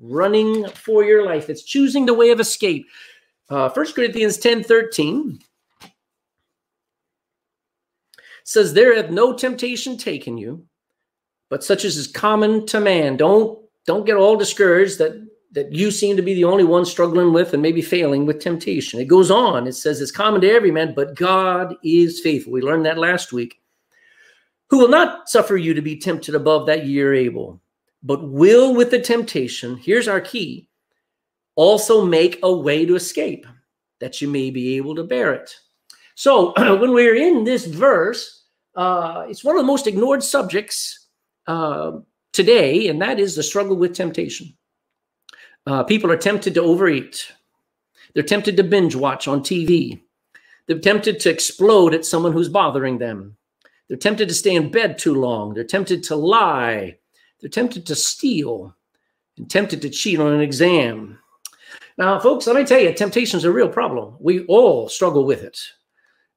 running for your life. It's choosing the way of escape. Uh, 1 Corinthians 10 13 says, There hath no temptation taken you, but such as is common to man. Don't don't get all discouraged that that you seem to be the only one struggling with and maybe failing with temptation. It goes on. It says it's common to every man, but God is faithful. We learned that last week. Who will not suffer you to be tempted above that ye are able, but will with the temptation, here's our key, also make a way to escape, that you may be able to bear it. So when we're in this verse, uh, it's one of the most ignored subjects uh, today, and that is the struggle with temptation. Uh, people are tempted to overeat. They're tempted to binge watch on TV. They're tempted to explode at someone who's bothering them. They're tempted to stay in bed too long. They're tempted to lie. They're tempted to steal and tempted to cheat on an exam. Now, folks, let me tell you, temptation is a real problem. We all struggle with it.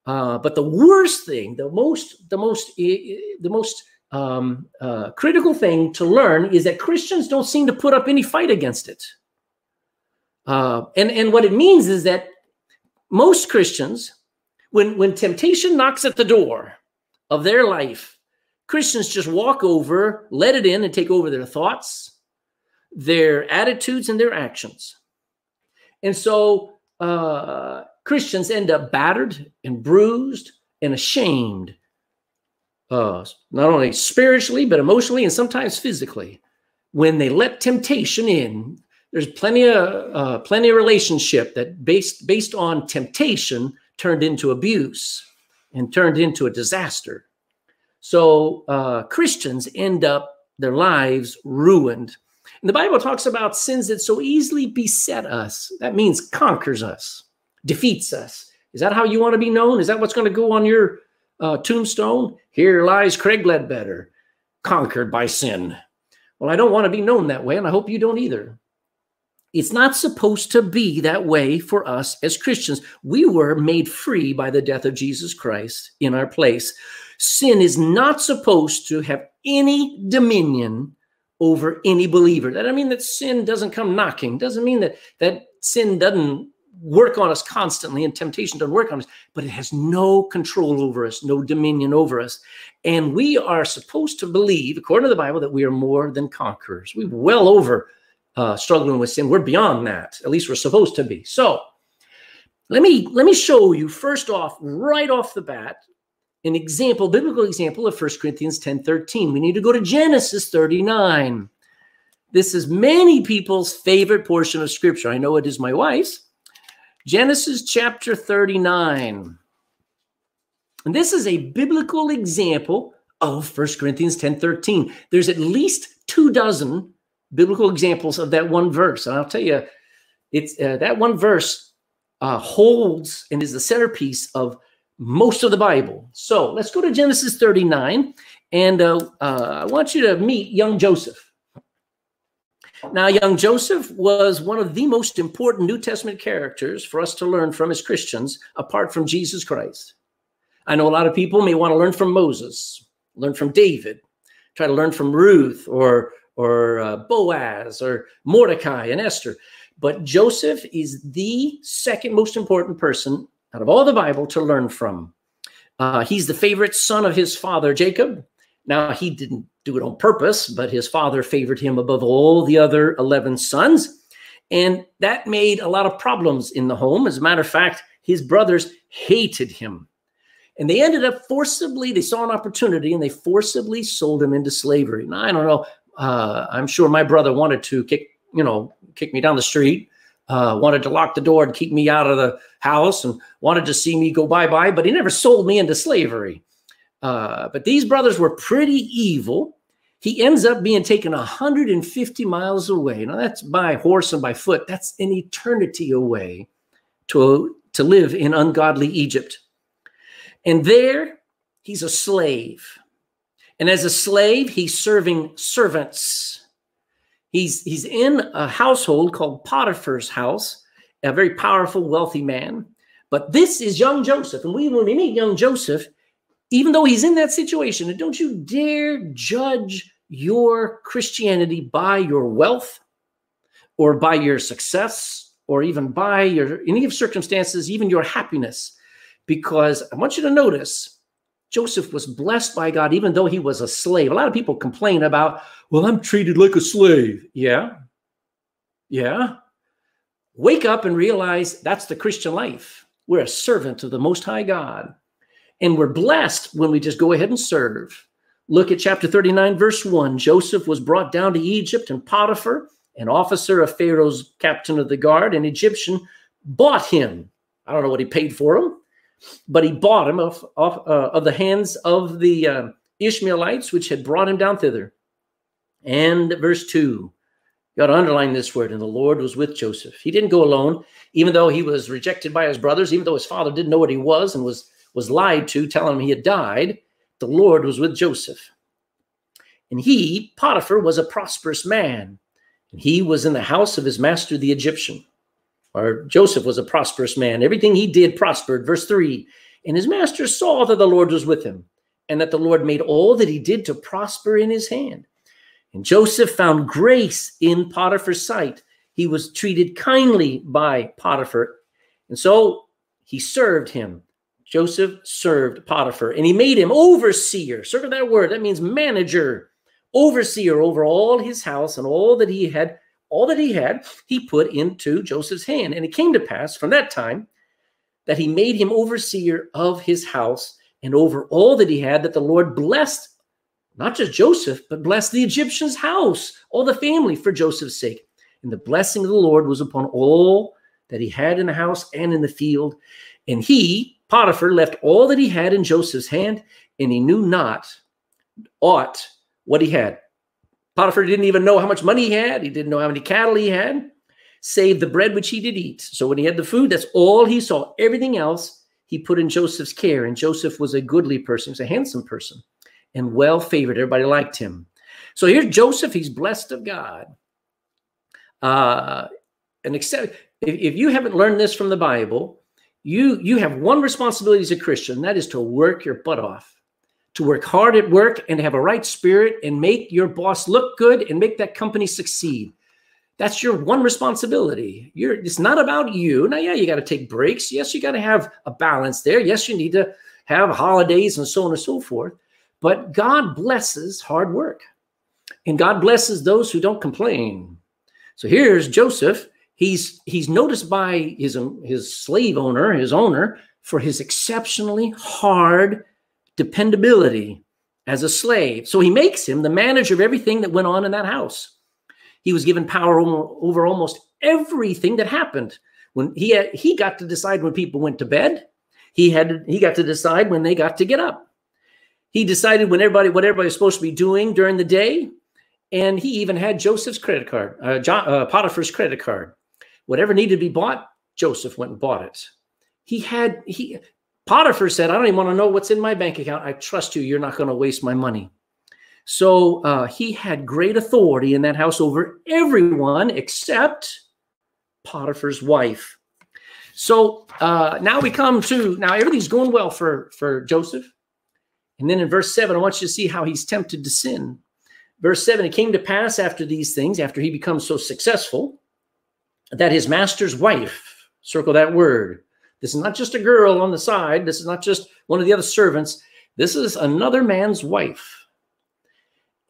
Uh, but the worst thing, the most, the most, the most um, uh, critical thing to learn is that Christians don't seem to put up any fight against it. Uh, and, and what it means is that most Christians, when, when temptation knocks at the door of their life, Christians just walk over, let it in, and take over their thoughts, their attitudes, and their actions. And so uh, Christians end up battered and bruised and ashamed, uh, not only spiritually, but emotionally and sometimes physically, when they let temptation in there's plenty of uh, plenty of relationship that based based on temptation turned into abuse and turned into a disaster. So uh, Christians end up their lives ruined. And the Bible talks about sins that so easily beset us. That means conquers us, defeats us. Is that how you want to be known? Is that what's going to go on your uh, tombstone? Here lies Craig Ledbetter, conquered by sin. Well, I don't want to be known that way, and I hope you don't either. It's not supposed to be that way for us as Christians. We were made free by the death of Jesus Christ in our place. Sin is not supposed to have any dominion over any believer. That doesn't mean that sin doesn't come knocking. Doesn't mean that that sin doesn't work on us constantly and temptation doesn't work on us, but it has no control over us, no dominion over us. And we are supposed to believe, according to the Bible, that we are more than conquerors. We're well over uh, struggling with sin. We're beyond that. At least we're supposed to be. So let me let me show you first off, right off the bat, an example, biblical example of 1 Corinthians 10 13. We need to go to Genesis 39. This is many people's favorite portion of scripture. I know it is my wife's. Genesis chapter 39. And this is a biblical example of 1 Corinthians 10 13. There's at least two dozen biblical examples of that one verse. And I'll tell you, it's uh, that one verse uh, holds and is the centerpiece of most of the Bible. So let's go to Genesis 39, and uh, uh, I want you to meet young Joseph. Now, young Joseph was one of the most important New Testament characters for us to learn from as Christians, apart from Jesus Christ. I know a lot of people may want to learn from Moses, learn from David, try to learn from Ruth or or uh, Boaz or Mordecai and Esther. But Joseph is the second most important person out of all the Bible to learn from. Uh, he's the favorite son of his father, Jacob. Now, he didn't do it on purpose, but his father favored him above all the other 11 sons. And that made a lot of problems in the home. As a matter of fact, his brothers hated him. And they ended up forcibly, they saw an opportunity and they forcibly sold him into slavery. Now, I don't know uh, I'm sure my brother wanted to kick, you know, kick me down the street, uh, wanted to lock the door and keep me out of the house, and wanted to see me go bye bye. But he never sold me into slavery. Uh, but these brothers were pretty evil. He ends up being taken 150 miles away. Now that's by horse and by foot. That's an eternity away to to live in ungodly Egypt. And there, he's a slave. And as a slave, he's serving servants. He's, he's in a household called Potiphar's house, a very powerful, wealthy man. But this is young Joseph. And we, when we meet young Joseph, even though he's in that situation, and don't you dare judge your Christianity by your wealth. or by your success or even by your any of circumstances, even your happiness. Because I want you to notice Joseph was blessed by God, even though he was a slave. A lot of people complain about, well, I'm treated like a slave. Yeah. Yeah. Wake up and realize that's the Christian life. We're a servant of the Most High God. And we're blessed when we just go ahead and serve. Look at chapter 39, verse 1. Joseph was brought down to Egypt, and Potiphar, an officer of Pharaoh's captain of the guard, an Egyptian, bought him. I don't know what he paid for him, but he bought him off, off uh, of the hands of the uh, Ishmaelites, which had brought him down thither. And verse 2, you got to underline this word, and the Lord was with Joseph. He didn't go alone, even though he was rejected by his brothers, even though his father didn't know what he was and was, was lied to, telling him he had died. The Lord was with Joseph. And he, Potiphar, was a prosperous man. And he was in the house of his master, the Egyptian or Joseph was a prosperous man. Everything he did prospered. Verse 3 And his master saw that the Lord was with him, and that the Lord made all that he did to prosper in his hand. And Joseph found grace in Potiphar's sight. He was treated kindly by Potiphar. And so he served him. Joseph served Potiphar and he made him overseer. Circle that word. That means manager, overseer over all his house and all that he had all that he had, he put into Joseph's hand. And it came to pass from that time that he made him overseer of his house and over all that he had, that the Lord blessed not just Joseph, but blessed the Egyptian's house, all the family for Joseph's sake. And the blessing of the Lord was upon all that he had in the house and in the field. And he, Potiphar, left all that he had in Joseph's hand, and he knew not aught what he had. Potiphar didn't even know how much money he had. He didn't know how many cattle he had, save the bread which he did eat. So when he had the food, that's all he saw. Everything else he put in Joseph's care. And Joseph was a goodly person, he was a handsome person and well favored. Everybody liked him. So here's Joseph. He's blessed of God. Uh, and except if, if you haven't learned this from the Bible, you you have one responsibility as a Christian, that is to work your butt off to work hard at work and have a right spirit and make your boss look good and make that company succeed. That's your one responsibility. You're it's not about you. Now, yeah, you got to take breaks. Yes, you got to have a balance there. Yes, you need to have holidays and so on and so forth. But God blesses hard work. And God blesses those who don't complain. So here's Joseph. He's he's noticed by his his slave owner, his owner, for his exceptionally hard dependability as a slave. So he makes him the manager of everything that went on in that house. He was given power over almost everything that happened. When he had, he got to decide when people went to bed, he had he got to decide when they got to get up. He decided when everybody what everybody was supposed to be doing during the day, and he even had Joseph's credit card, uh, John, uh, Potiphar's credit card. Whatever needed to be bought, Joseph went and bought it. He had he Potiphar said, I don't even want to know what's in my bank account. I trust you. You're not going to waste my money. So uh, he had great authority in that house over everyone except Potiphar's wife. So uh, now we come to now everything's going well for for Joseph, and then in verse seven, I want you to see how he's tempted to sin. Verse seven: It came to pass after these things, after he becomes so successful, that his master's wife, circle that word, this is not just a girl on the side. This is not just one of the other servants. This is another man's wife.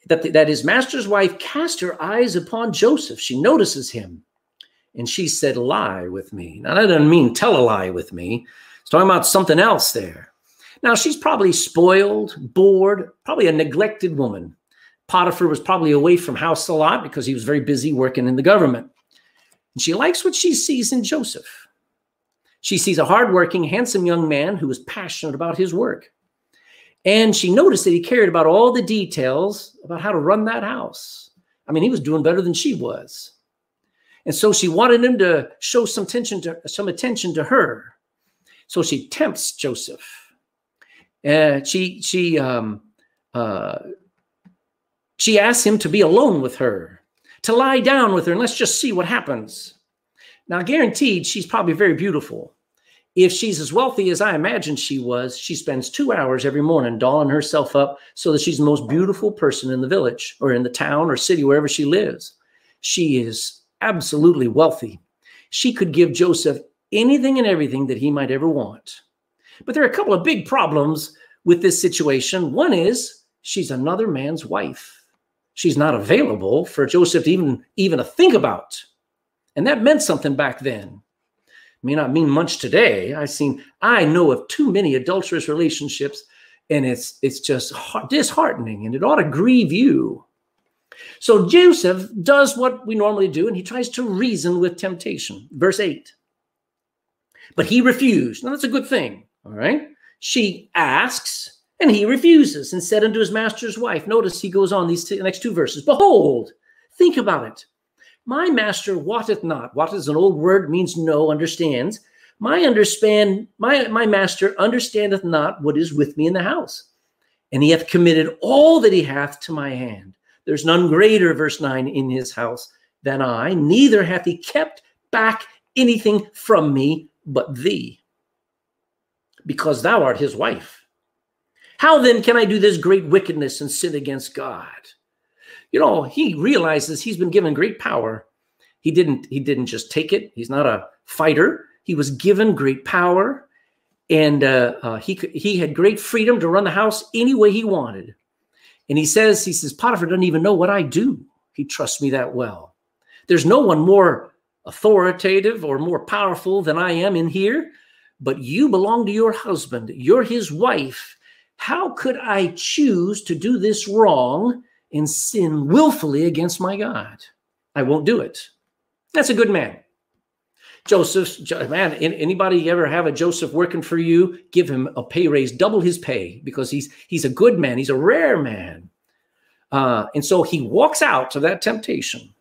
That, the, that his master's wife cast her eyes upon Joseph. She notices him and she said, Lie with me. Now, that doesn't mean tell a lie with me. It's talking about something else there. Now, she's probably spoiled, bored, probably a neglected woman. Potiphar was probably away from house a lot because he was very busy working in the government. And she likes what she sees in Joseph. She sees a hardworking, handsome young man who is passionate about his work. And she noticed that he cared about all the details about how to run that house. I mean, he was doing better than she was. And so she wanted him to show some attention to some attention to her. So she tempts Joseph. And she she um, uh, she asks him to be alone with her, to lie down with her, and let's just see what happens. Now, guaranteed, she's probably very beautiful. If she's as wealthy as I imagine she was, she spends two hours every morning dolling herself up so that she's the most beautiful person in the village or in the town or city, wherever she lives. She is absolutely wealthy. She could give Joseph anything and everything that he might ever want. But there are a couple of big problems with this situation. One is she's another man's wife. She's not available for Joseph to even, even to think about. And that meant something back then. May not mean much today. I've seen, I know of too many adulterous relationships, and it's it's just disheartening, and it ought to grieve you. So Joseph does what we normally do, and he tries to reason with temptation. Verse 8. But he refused. Now that's a good thing. All right. She asks, and he refuses and said unto his master's wife. Notice he goes on these two, next two verses. Behold, think about it. My master wotteth not. What is an old word, means no, understands. My understand, my, my master understandeth not what is with me in the house. And he hath committed all that he hath to my hand. There's none greater, verse 9, in his house than I, neither hath he kept back anything from me but thee, because thou art his wife. How then can I do this great wickedness and sin against God? You know, he realizes he's been given great power. He didn't he didn't just take it. He's not a fighter. He was given great power and uh, uh, he he had great freedom to run the house any way he wanted. And he says, he says, Potiphar doesn't even know what I do. He trusts me that well. There's no one more authoritative or more powerful than I am in here, but you belong to your husband. You're his wife. How could I choose to do this wrong and sin willfully against my God? I won't do it. That's a good man. Joseph, man, anybody ever have a Joseph working for you? Give him a pay raise, double his pay, because he's he's a good man. He's a rare man, uh, and so he walks out to that temptation.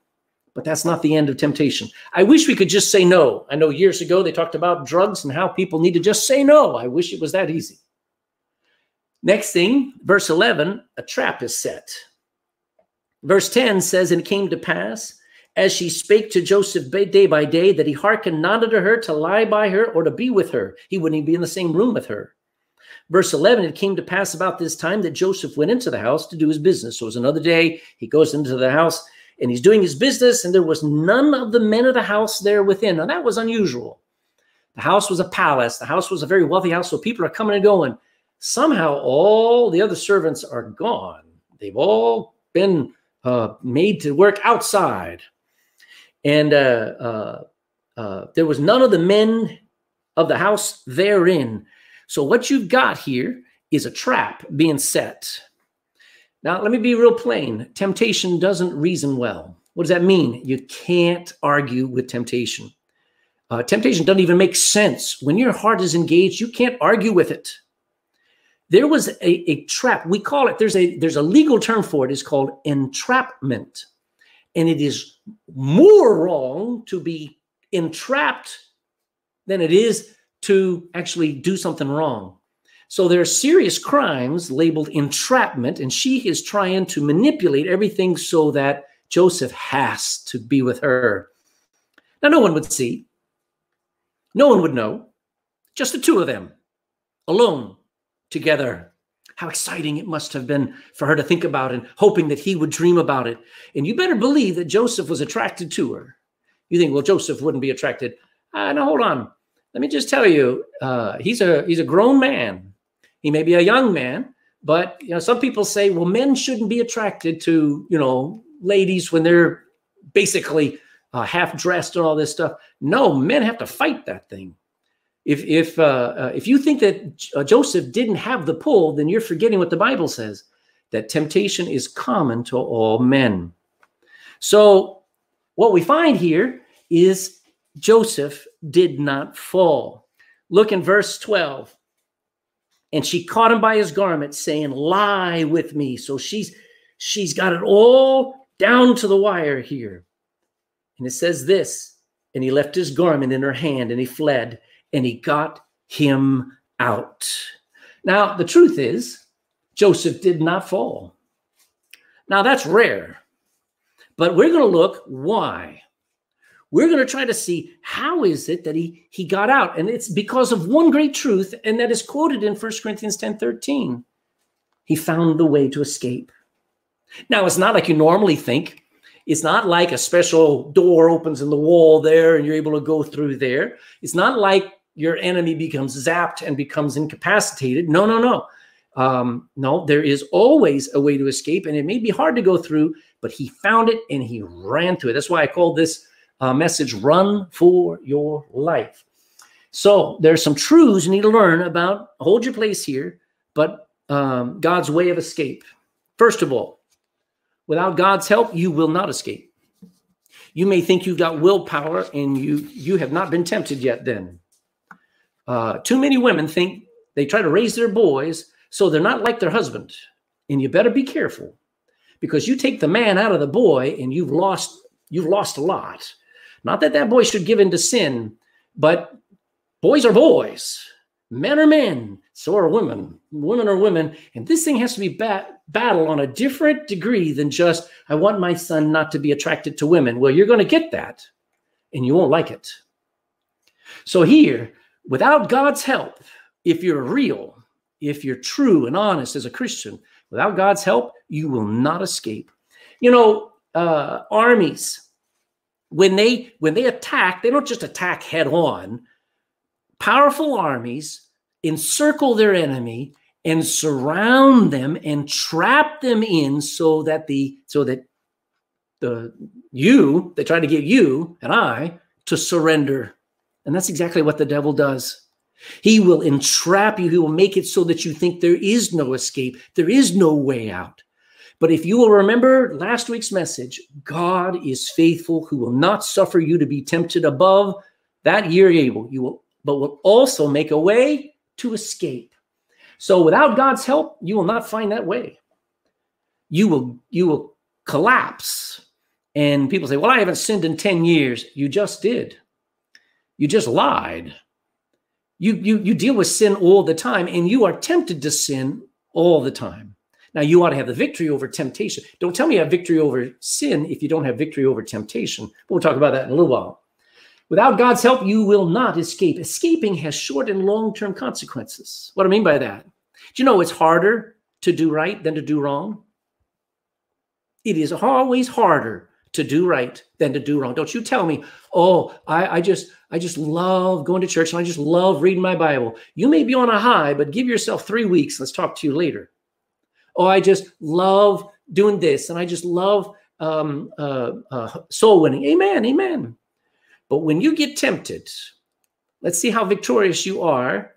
But that's not the end of temptation. I wish we could just say no. I know years ago they talked about drugs and how people need to just say no. I wish it was that easy. Next thing, verse 11, a trap is set. Verse 10 says, And it came to pass as she spake to Joseph day by day, that he hearkened not unto her to lie by her or to be with her. He wouldn't even be in the same room with her. Verse 11, it came to pass about this time that Joseph went into the house to do his business. So it was another day. He goes into the house and he's doing his business, and there was none of the men of the house there within. Now that was unusual. The house was a palace, the house was a very wealthy house. So people are coming and going. Somehow all the other servants are gone. They've all been uh, made to work outside and uh, uh, uh, there was none of the men of the house therein. So what you've got here is a trap being set. Now, let me be real plain. Temptation doesn't reason well. What does that mean? You can't argue with temptation. Uh, temptation doesn't even make sense. When your heart is engaged, you can't argue with it. There was a, a trap. We call it, there's a there's a legal term for it. It's called entrapment. And it is more wrong to be entrapped than it is to actually do something wrong. So there are serious crimes labeled entrapment, and she is trying to manipulate everything so that Joseph has to be with her. Now, no one would see, no one would know, just the two of them alone together. How exciting it must have been for her to think about and hoping that he would dream about it. And you better believe that Joseph was attracted to her. You think, well, Joseph wouldn't be attracted. Uh, now, hold on. Let me just tell you, uh, he's a he's a grown man. He may be a young man, but you know, some people say, well, men shouldn't be attracted to you know ladies when they're basically uh, half dressed and all this stuff. No, men have to fight that thing. If if uh, uh, if you think that uh, Joseph didn't have the pull, then you're forgetting what the Bible says that temptation is common to all men. So what we find here is Joseph did not fall. Look in verse 12. And she caught him by his garment, saying, Lie with me. So she's she's got it all down to the wire here. And it says this, and he left his garment in her hand and he fled and he got him out. Now, the truth is, Joseph did not fall. Now, that's rare, but we're going to look why. We're going to try to see how is it that he, he got out. And it's because of one great truth, and that is quoted in 1 Corinthians 10 13. He found the way to escape. Now, it's not like you normally think It's not like a special door opens in the wall there and you're able to go through there. It's not like your enemy becomes zapped and becomes incapacitated. No, no, no. Um, no, there is always a way to escape, and it may be hard to go through, but he found it and he ran to it. That's why I called this uh, message Run for Your Life. So there's some truths you need to learn about hold your place here, but um, God's way of escape. First of all, Without God's help, you will not escape. You may think you've got willpower and you you have not been tempted yet. Then, uh, too many women think they try to raise their boys so they're not like their husband, and you better be careful because you take the man out of the boy and you've lost you've lost a lot. Not that that boy should give in to sin, but boys are boys, men are men, so are women. Women are women, and this thing has to be bat battle on a different degree than just, I want my son not to be attracted to women. Well, you're going to get that and you won't like it. So, here, without God's help, if you're real, if you're true and honest as a Christian, without God's help, you will not escape. You know, uh, armies, when they when they attack, they don't just attack head on. Powerful armies encircle their enemy and surround them and trap them in so that the so that the you they try to get you and I to surrender. And that's exactly what the devil does. He will entrap you. He will make it so that you think there is no escape. There is no way out. But if you will remember last week's message, God is faithful, who will not suffer you to be tempted above that you're able. You will, but will also make a way to escape. So without God's help, you will not find that way. You will you will collapse. And people say, "Well, I haven't sinned in 10 years." You just did. You just lied. You you you deal with sin all the time and you are tempted to sin all the time. Now you ought to have the victory over temptation. Don't tell me you have victory over sin if you don't have victory over temptation. But We'll talk about that in a little while. Without God's help, you will not escape. Escaping has short and long term consequences. What do I mean by that? Do you know it's harder to do right than to do wrong? It is always harder to do right than to do wrong. Don't you tell me, oh, I, I just I just love going to church and I just love reading my Bible. You may be on a high, but give yourself three weeks. Let's talk to you later. Oh, I just love doing this and I just love um, uh, uh, soul winning. Amen. Amen. But when you get tempted, let's see how victorious you are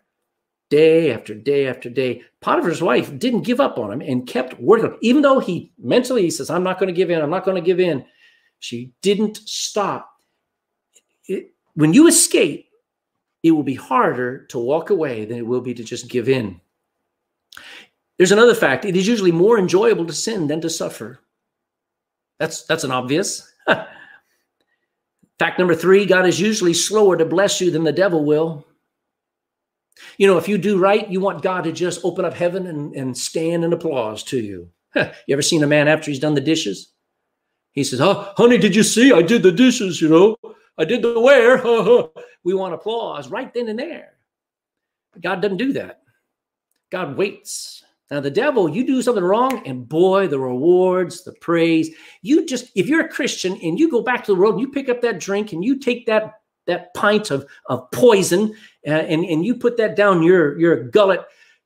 day after day after day. Potiphar's wife didn't give up on him and kept working. Even though he mentally he says, I'm not going to give in, I'm not going to give in. She didn't stop. It, when you escape, it will be harder to walk away than it will be to just give in. There's another fact. It is usually more enjoyable to sin than to suffer. That's that's an obvious. Fact number three God is usually slower to bless you than the devil will. You know, if you do right, you want God to just open up heaven and, and stand in applause to you. you ever seen a man after he's done the dishes? He says, Oh, honey, did you see? I did the dishes, you know. I did the wear. we want applause right then and there. But God doesn't do that. God waits now, the devil, you do something wrong, and boy, the rewards, the praise. You just, if you're a Christian and you go back to the world and you pick up that drink and you take that that pint of, of poison uh, and, and you put that down your, your gullet,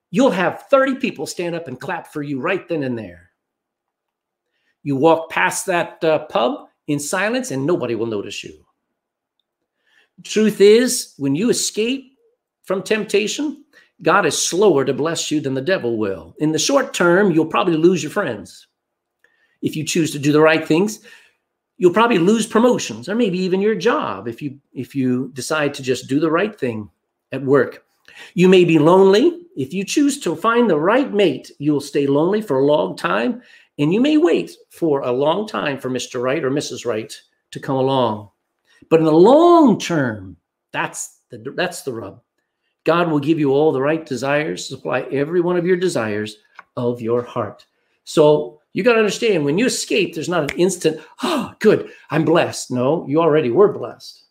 you'll have 30 people stand up and clap for you right then and there. You walk past that uh, pub in silence and nobody will notice you. Truth is, when you escape from temptation, God is slower to bless you than the devil will. In the short term, you'll probably lose your friends. If you choose to do the right things, you'll probably lose promotions or maybe even your job if you if you decide to just do the right thing at work. You may be lonely. If you choose to find the right mate, you'll stay lonely for a long time and you may wait for a long time for Mr. Right or Mrs. Right to come along. But in the long term, that's the that's the rub. God will give you all the right desires, supply every one of your desires of your heart. So you got to understand when you escape, there's not an instant, oh, good, I'm blessed. No, you already were blessed.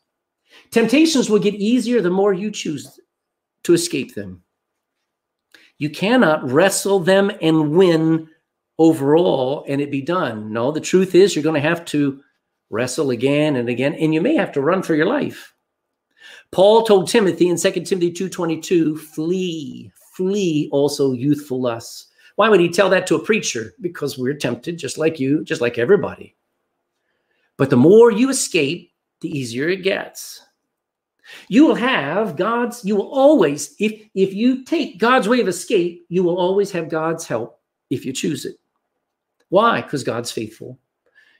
Temptations will get easier the more you choose to escape them. You cannot wrestle them and win overall and it be done. No, the truth is you're going to have to wrestle again and again, and you may have to run for your life. Paul told Timothy in 2 Timothy 2:22, flee, flee also youthful lusts. Why would he tell that to a preacher? Because we're tempted just like you, just like everybody. But the more you escape, the easier it gets. You will have God's, you will always, if if you take God's way of escape, you will always have God's help if you choose it. Why? Because God's faithful.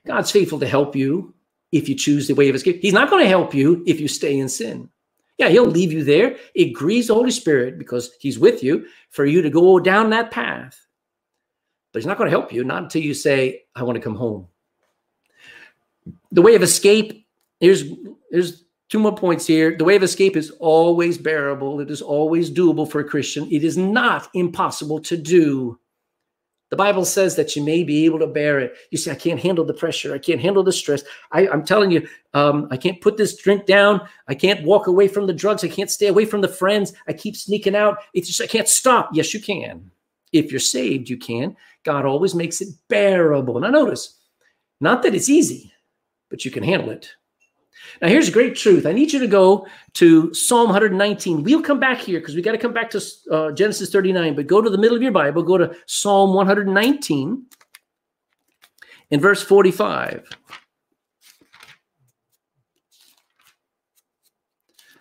God's faithful to help you if you choose the way of escape. He's not going to help you if you stay in sin. Yeah, he'll leave you there. It grieves the Holy Spirit because he's with you for you to go down that path. But he's not going to help you, not until you say, I want to come home. The way of escape, here's, here's two more points here. The way of escape is always bearable. It is always doable for a Christian. It is not impossible to do. The Bible says that you may be able to bear it. You say, I can't handle the pressure. I can't handle the stress. I, am telling you, um, I can't put this drink down. I can't walk away from the drugs. I can't stay away from the friends. I keep sneaking out. It's just, I can't stop. Yes, you can. If you're saved, you can. God always makes it bearable. Now, notice, not that it's easy, but you can handle it. Now, here's a great truth. I need you to go to Psalm 119. We'll come back here because we got to come back to uh, Genesis 39, but go to the middle of your Bible, go to Psalm 119 in verse 45.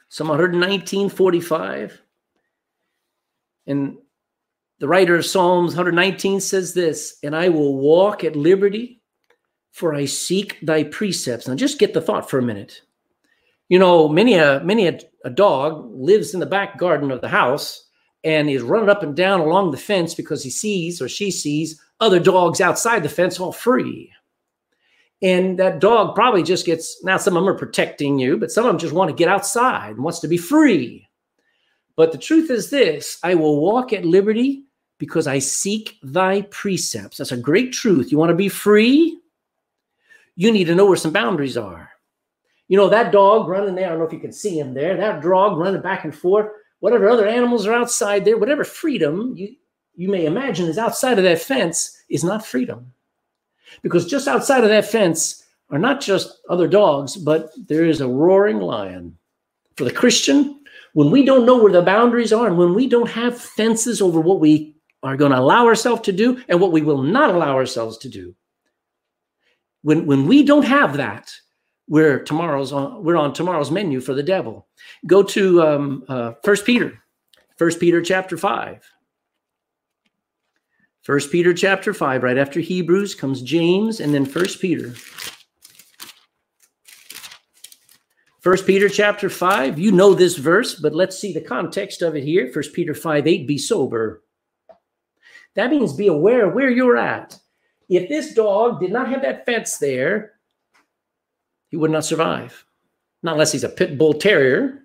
Psalm 119, 45. And the writer of Psalms 119 says this, and I will walk at liberty for I seek thy precepts. Now just get the thought for a minute. You know, many a many a, a dog lives in the back garden of the house and is running up and down along the fence because he sees or she sees other dogs outside the fence all free. And that dog probably just gets now some of them are protecting you, but some of them just want to get outside and wants to be free. But the truth is this I will walk at liberty because I seek thy precepts. That's a great truth. You want to be free? You need to know where some boundaries are. You know, that dog running there, I don't know if you can see him there, that dog running back and forth, whatever other animals are outside there, whatever freedom you, you may imagine is outside of that fence is not freedom. Because just outside of that fence are not just other dogs, but there is a roaring lion. For the Christian, when we don't know where the boundaries are and when we don't have fences over what we are going to allow ourselves to do and what we will not allow ourselves to do, when when we don't have that, we're tomorrow's on we're on tomorrow's menu for the devil. Go to um, uh, First Peter, First Peter chapter five. First Peter chapter five, right after Hebrews comes James, and then First Peter. First Peter chapter 5, you know this verse, but let's see the context of it here. First Peter 5 8, be sober. That means be aware where you're at. If this dog did not have that fence there, he would not survive. Not unless he's a pit bull terrier.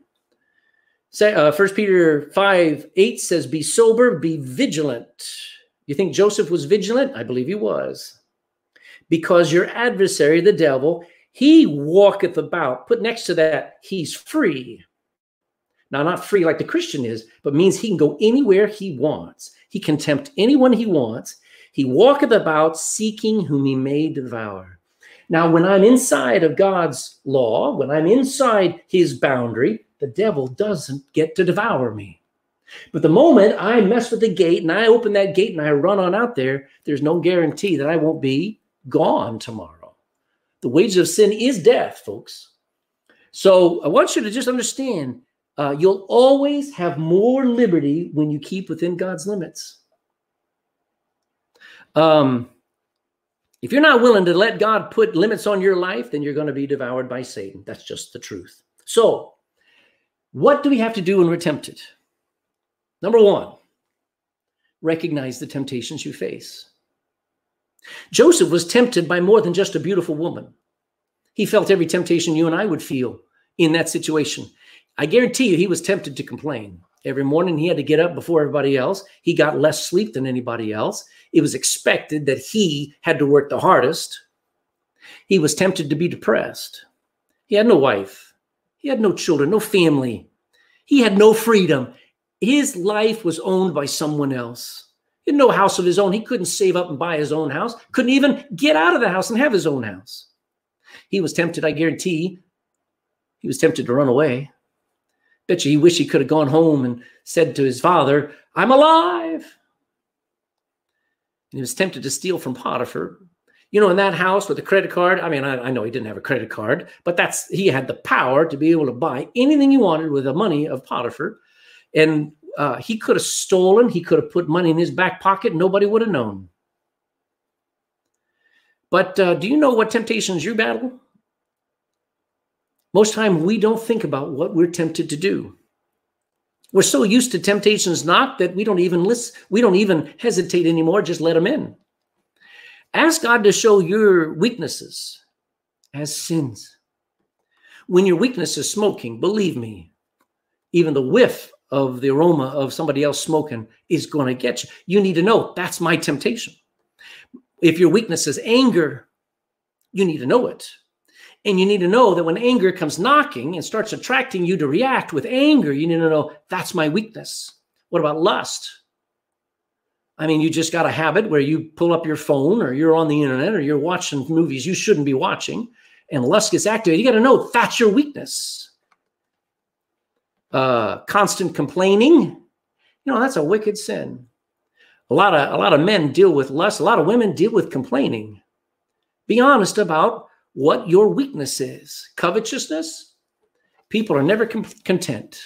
Say, uh, 1 Peter 5 8 says, Be sober, be vigilant. You think Joseph was vigilant? I believe he was. Because your adversary, the devil, he walketh about. Put next to that, he's free. Now, not free like the Christian is, but means he can go anywhere he wants. He can tempt anyone he wants. He walketh about seeking whom he may devour. Now, when I'm inside of God's law, when I'm inside his boundary, the devil doesn't get to devour me. But the moment I mess with the gate and I open that gate and I run on out there, there's no guarantee that I won't be gone tomorrow. The wages of sin is death, folks. So I want you to just understand uh, you'll always have more liberty when you keep within God's limits. Um, if you're not willing to let God put limits on your life, then you're going to be devoured by Satan. That's just the truth. So, what do we have to do when we're tempted? Number one, recognize the temptations you face. Joseph was tempted by more than just a beautiful woman. He felt every temptation you and I would feel in that situation. I guarantee you, he was tempted to complain. Every morning he had to get up before everybody else. He got less sleep than anybody else. It was expected that he had to work the hardest. He was tempted to be depressed. He had no wife. He had no children, no family. He had no freedom. His life was owned by someone else. He had no house of his own. He couldn't save up and buy his own house, couldn't even get out of the house and have his own house. He was tempted, I guarantee. He was tempted to run away. Bet you he wished he could have gone home and said to his father, I'm alive. And he was tempted to steal from Potiphar. You know, in that house with a credit card, I mean, I, I, know he didn't have a credit card, but that's he had the power to be able to buy anything he wanted with the money of Potiphar. And uh, he could have stolen, he could have put money in his back pocket, nobody would have known. But uh, do you know what temptations you battle? Most time we don't think about what we're tempted to do. We're so used to temptations not that we don't even listen, we don't even hesitate anymore, just let them in. Ask God to show your weaknesses as sins. When your weakness is smoking, believe me, even the whiff of the aroma of somebody else smoking is going to get you. You need to know that's my temptation. If your weakness is anger, you need to know it. And you need to know that when anger comes knocking and starts attracting you to react with anger, you need to know that's my weakness. What about lust? I mean, you just got a habit where you pull up your phone or you're on the internet or you're watching movies you shouldn't be watching and lust gets activated. You got to know that's your weakness. Uh, constant complaining, you know, that's a wicked sin. A lot of a lot of men deal with lust. A lot of women deal with complaining. Be honest about what your weakness is. Covetousness, people are never com- content.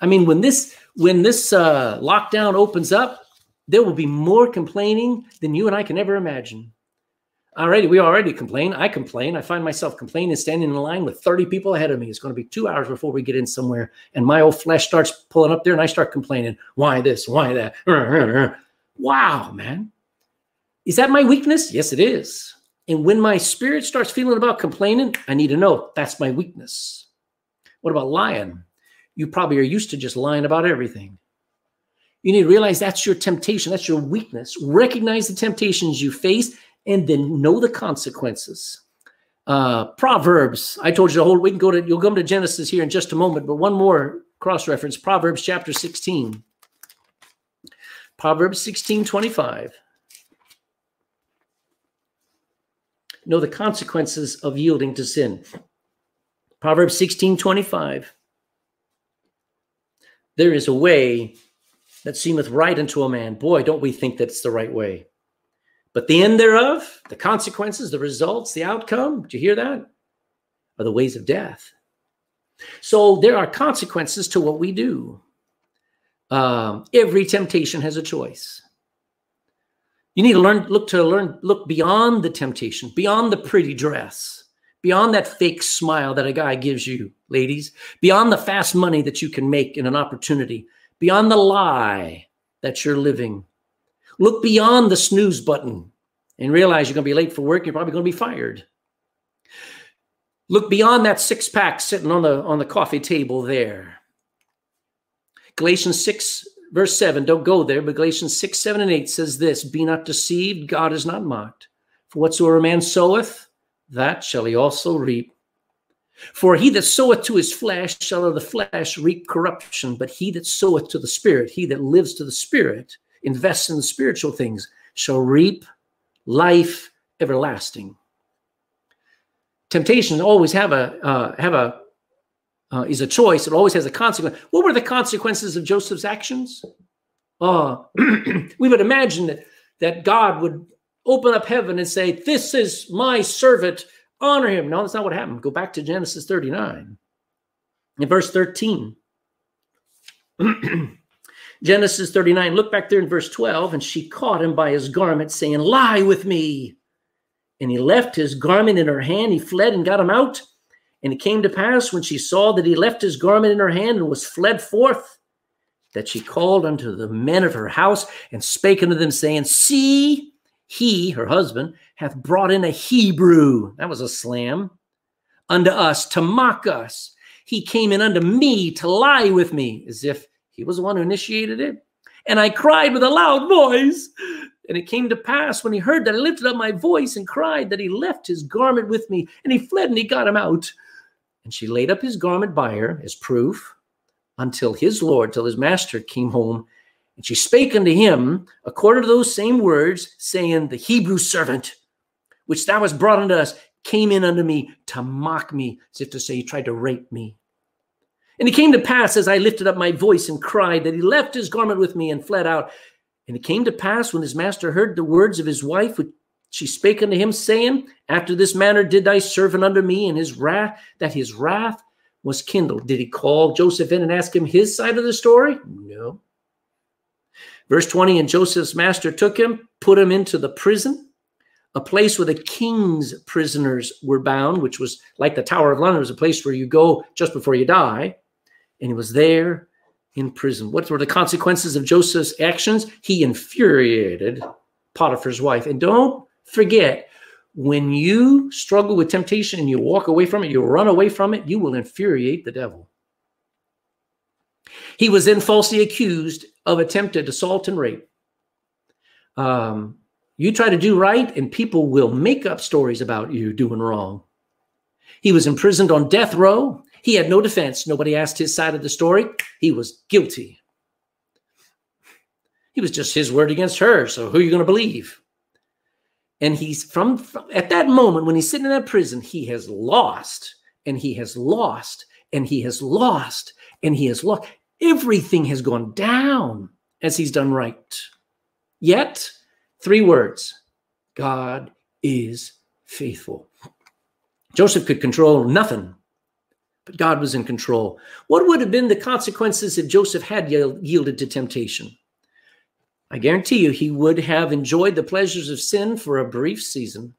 I mean, when this when this uh, lockdown opens up, there will be more complaining than you and I can ever imagine. Already, we already complain. I complain. I find myself complaining, standing in line with 30 people ahead of me. It's going to be two hours before we get in somewhere. And my old flesh starts pulling up there and I start complaining. Why this? Why that? Wow, man. Is that my weakness? Yes, it is. And when my spirit starts feeling about complaining, I need to know that's my weakness. What about lying? You probably are used to just lying about everything. You need to realize that's your temptation, that's your weakness. Recognize the temptations you face and then know the consequences. Uh, Proverbs, I told you the whole, we can go to, you'll come to Genesis here in just a moment, but one more cross reference Proverbs chapter 16. Proverbs 16 25. Know the consequences of yielding to sin. Proverbs 16 25. There is a way that seemeth right unto a man. Boy, don't we think that's the right way. But the end thereof, the consequences, the results, the outcome, did you hear that? Are the ways of death. So there are consequences to what we do. Um, every temptation has a choice. You need to learn, look to learn, look beyond the temptation, beyond the pretty dress, beyond that fake smile that a guy gives you, ladies, beyond the fast money that you can make in an opportunity, beyond the lie that you're living. Look beyond the snooze button and realize you're going to be late for work. You're probably going to be fired. Look beyond that six pack sitting on the on the coffee table there. Galatians 6 verse 7, don't go there, but Galatians 6, 7, and 8 says this Be not deceived, God is not mocked. For whatsoever a man soweth, that shall he also reap. For he that soweth to his flesh shall of the flesh reap corruption, but he that soweth to the Spirit, he that lives to the Spirit, invests in the spiritual things, shall reap life everlasting. Temptations always have a uh, have a uh, is a choice. It always has a consequence. What were the consequences of Joseph's actions? Uh, we would imagine that, that God would open up heaven and say, This is my servant, honor him. No, that's not what happened. Go back to Genesis 39 in verse 13. Genesis 39, look back there in verse 12, and she caught him by his garment, saying, Lie with me. And he left his garment in her hand. He fled and got him out. And it came to pass when she saw that he left his garment in her hand and was fled forth, that she called unto the men of her house and spake unto them, saying, See, he, her husband, hath brought in a Hebrew. That was a slam. Unto us to mock us. He came in unto me to lie with me, as if he was the one who initiated it. And I cried with a loud voice. And it came to pass when he heard that I lifted up my voice and cried that he left his garment with me and he fled and he got him out. And she laid up his garment by her as proof until his Lord, till his master came home. And she spake unto him according to those same words, saying, The Hebrew servant, which thou hast brought unto us, came in unto me to mock me, as if to say he tried to rape me. And it came to pass as I lifted up my voice and cried that he left his garment with me and fled out. And it came to pass when his master heard the words of his wife, she spake unto him, saying, After this manner did thy servant unto me, and his wrath, that his wrath was kindled. Did he call Joseph in and ask him his side of the story? No. Verse 20, and Joseph's master took him, put him into the prison, a place where the king's prisoners were bound, which was like the Tower of London, it was a place where you go just before you die. And he was there in prison. What were the consequences of Joseph's actions? He infuriated Potiphar's wife. And don't forget, when you struggle with temptation and you walk away from it, you run away from it, you will infuriate the devil. He was then falsely accused of attempted assault and rape. Um, you try to do right, and people will make up stories about you doing wrong. He was imprisoned on death row. He had no defense. Nobody asked his side of the story. He was guilty. He was just his word against hers. So who are you going to believe? And he's from, from at that moment when he's sitting in that prison, he has lost and he has lost and he has lost and he has lost. Everything has gone down as he's done right. Yet, three words God is faithful. Joseph could control nothing, but God was in control. What would have been the consequences if Joseph had yielded to temptation? I guarantee you he would have enjoyed the pleasures of sin for a brief season.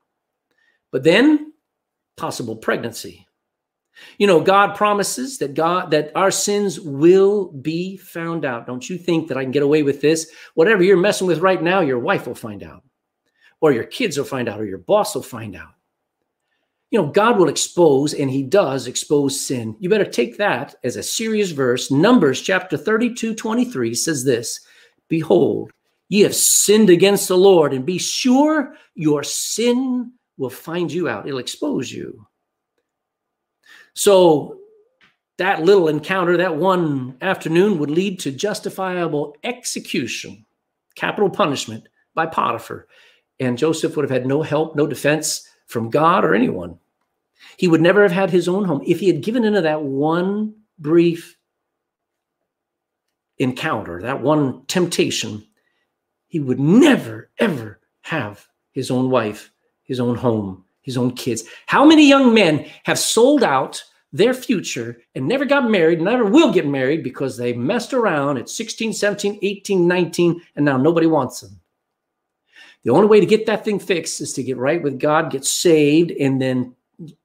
But then, possible pregnancy. You know, God promises that God that our sins will be found out. Don't you think that I can get away with this? Whatever you're messing with right now, your wife will find out. Or your kids will find out or your boss will find out. You know, God will expose and he does expose sin. You better take that as a serious verse. Numbers chapter 32 23 says this, behold, ye have sinned against the Lord and be sure your sin will find you out. It'll expose you. So that little encounter, that one afternoon, would lead to justifiable execution, capital punishment by Potiphar. And Joseph would have had no help, no defense from God or anyone. He would never have had his own home if he had given into that one brief encounter, that one temptation. He would never, ever have his own wife, his own home, his own kids. How many young men have sold out their future and never got married, never will get married because they messed around at 16, 17, 18, 19, and now nobody wants them? The only way to get that thing fixed is to get right with God, get saved, and then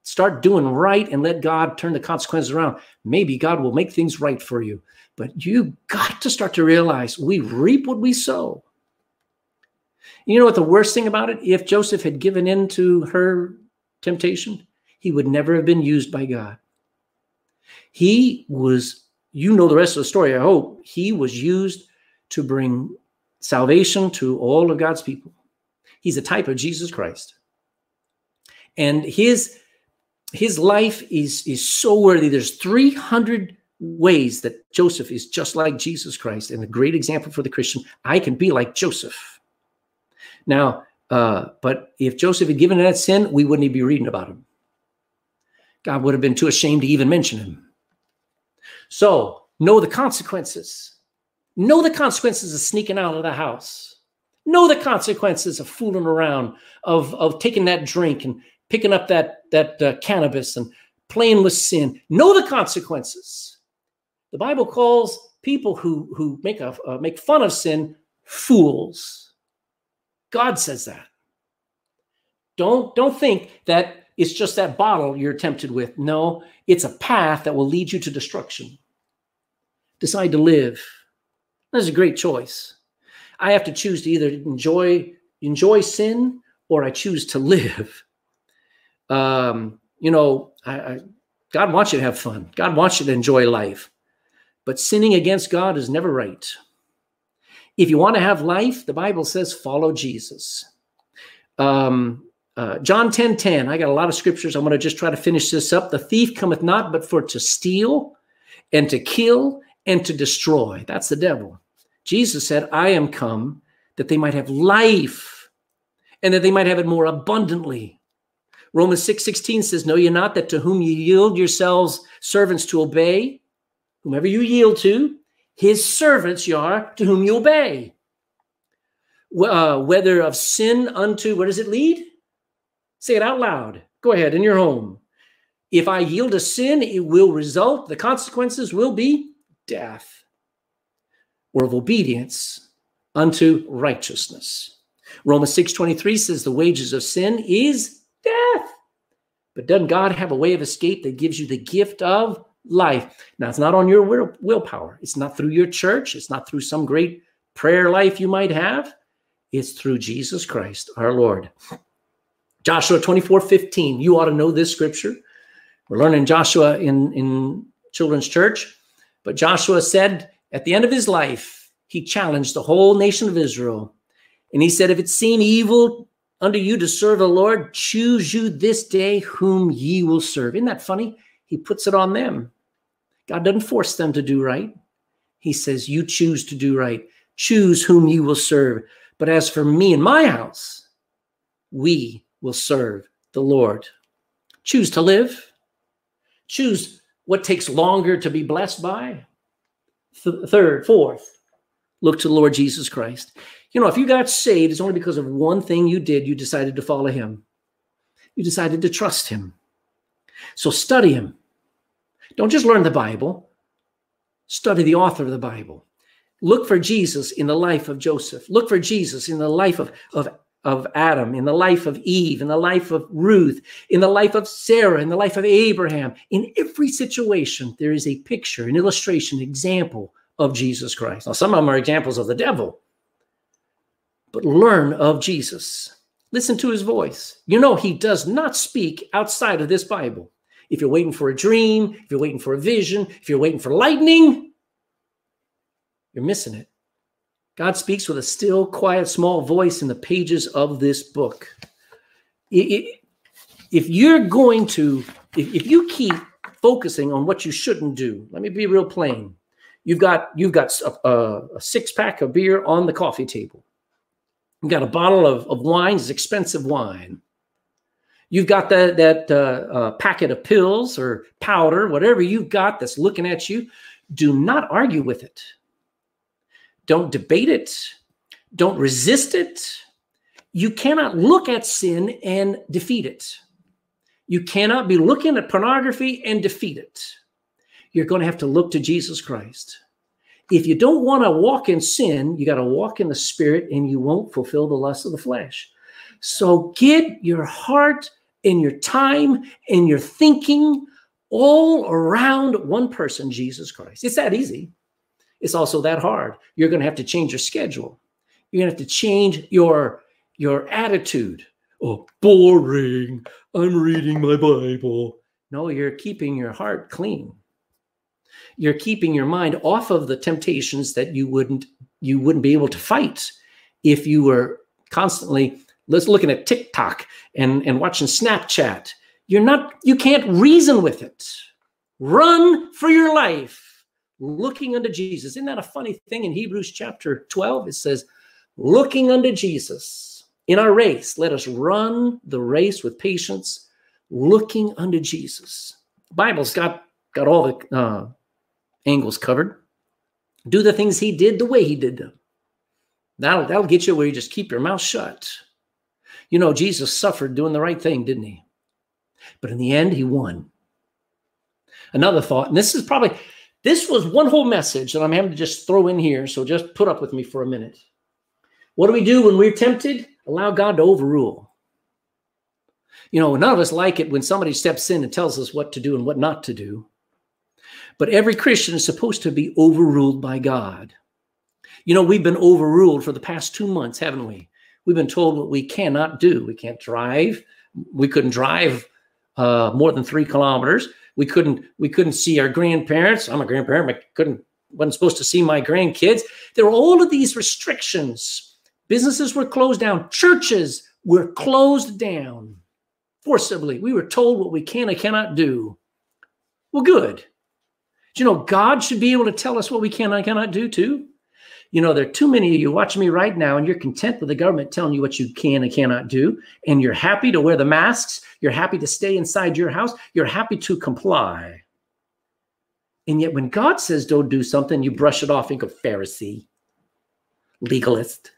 start doing right and let God turn the consequences around. Maybe God will make things right for you. But you got to start to realize we reap what we sow. You know what the worst thing about it? If Joseph had given in to her temptation, he would never have been used by God. He was, you know the rest of the story, I hope. He was used to bring salvation to all of God's people. He's a type of Jesus Christ. And his his life is is so worthy. There's 300 ways that Joseph is just like Jesus Christ and a great example for the Christian. I can be like Joseph. Now, uh, but if Joseph had given that sin, we wouldn't be reading about him. God would have been too ashamed to even mention him. So know the consequences. Know the consequences of sneaking out of the house. Know the consequences of fooling around, of, of taking that drink and picking up that, that uh, cannabis and playing with sin. Know the consequences. The Bible calls people who, who make, a, uh, make fun of sin fools. God says that. Don't, don't think that it's just that bottle you're tempted with. No, it's a path that will lead you to destruction. Decide to live. That's a great choice. I have to choose to either enjoy enjoy sin or I choose to live. Um, you know, I, I, God wants you to have fun. God wants you to enjoy life. But sinning against God is never right. If you want to have life, the Bible says follow Jesus. Um, uh, John 10 10, I got a lot of scriptures. I'm going to just try to finish this up. The thief cometh not but for to steal and to kill and to destroy. That's the devil. Jesus said, I am come that they might have life and that they might have it more abundantly. Romans 6 16 says, Know ye not that to whom ye yield yourselves servants to obey, whomever you yield to, his servants you are to whom you obey. Uh, whether of sin unto, where does it lead? Say it out loud. Go ahead in your home. If I yield to sin, it will result, the consequences will be death, or of obedience unto righteousness. Romans 6:23 says the wages of sin is death. But doesn't God have a way of escape that gives you the gift of life? Now, it's not on your will, willpower. It's not through your church. It's not through some great prayer life you might have. It's through Jesus Christ, our Lord. Joshua 24 15. You ought to know this scripture. We're learning Joshua in, in children's church. But Joshua said at the end of his life, he challenged the whole nation of Israel. And he said, If it seem evil unto you to serve the Lord, choose you this day whom ye will serve. Isn't that funny? He puts it on them. God doesn't force them to do right. He says, You choose to do right. Choose whom you will serve. But as for me and my house, we will serve the Lord. Choose to live. Choose what takes longer to be blessed by. Th- third, fourth, look to the Lord Jesus Christ. You know, if you got saved, it's only because of one thing you did. You decided to follow him, you decided to trust him. So study him. Don't just learn the Bible, study the author of the Bible. Look for Jesus in the life of Joseph. Look for Jesus in the life of, of, of Adam, in the life of Eve, in the life of Ruth, in the life of Sarah, in the life of Abraham. In every situation, there is a picture, an illustration, example of Jesus Christ. Now, some of them are examples of the devil, but learn of Jesus. Listen to his voice. You know, he does not speak outside of this Bible. If you're waiting for a dream, if you're waiting for a vision, if you're waiting for lightning, you're missing it. God speaks with a still, quiet, small voice in the pages of this book. If you're going to, if you keep focusing on what you shouldn't do, let me be real plain. You've got you've got a, a six pack of beer on the coffee table. You've got a bottle of, of wine, it's expensive wine. You've got that, that uh, uh, packet of pills or powder, whatever you've got that's looking at you. Do not argue with it. Don't debate it. Don't resist it. You cannot look at sin and defeat it. You cannot be looking at pornography and defeat it. You're going to have to look to Jesus Christ if you don't want to walk in sin, you got to walk in the spirit and you won't fulfill the lust of the flesh. So get your heart and your time and your thinking all around one person, Jesus Christ. It's that easy. It's also that hard. You're going to have to change your schedule. You're going to have to change your your attitude. Oh, boring. I'm reading my Bible. No, you're keeping your heart clean you're keeping your mind off of the temptations that you wouldn't you wouldn't be able to fight if you were constantly let's looking at TikTok and, and watching Snapchat. You're not, you can't reason with it. Run for your life, looking unto Jesus. Isn't that a funny thing in Hebrews chapter 12? It says, looking unto Jesus in our race, let us run the race with patience, looking unto Jesus. The Bible's got got all the uh, angles covered. Do the things he did the way he did them. That'll, that'll get you where you just keep your mouth shut. You know, Jesus suffered doing the right thing, didn't he? But in the end, he won. Another thought, and this is probably, this was one whole message that I'm having to just throw in here. So just put up with me for a minute. What do we do when we're tempted? Allow God to overrule. You know, none of us like it when somebody steps in and tells us what to do and what not to do. But every Christian is supposed to be overruled by God. You know, we've been overruled for the past two months, haven't we? We've been told what we cannot do. We can't drive. We couldn't drive uh, more than three kilometers. We couldn't. We couldn't see our grandparents. I'm a grandparent. I couldn't. wasn't supposed to see my grandkids. There were all of these restrictions. Businesses were closed down. Churches were closed down forcibly. We were told what we can and cannot do. Well, good. Do you know God should be able to tell us what we can and cannot do too? You know, there are too many of you watching me right now, and you're content with the government telling you what you can and cannot do. And you're happy to wear the masks. You're happy to stay inside your house. You're happy to comply. And yet, when God says don't do something, you brush it off and go, Pharisee, legalist.